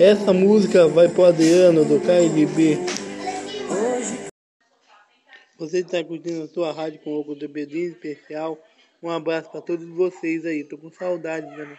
Essa música vai pro Adriano do KLB. Você está curtindo a sua rádio com o Bedinho especial. Um abraço para todos vocês aí. Tô com saudade, né?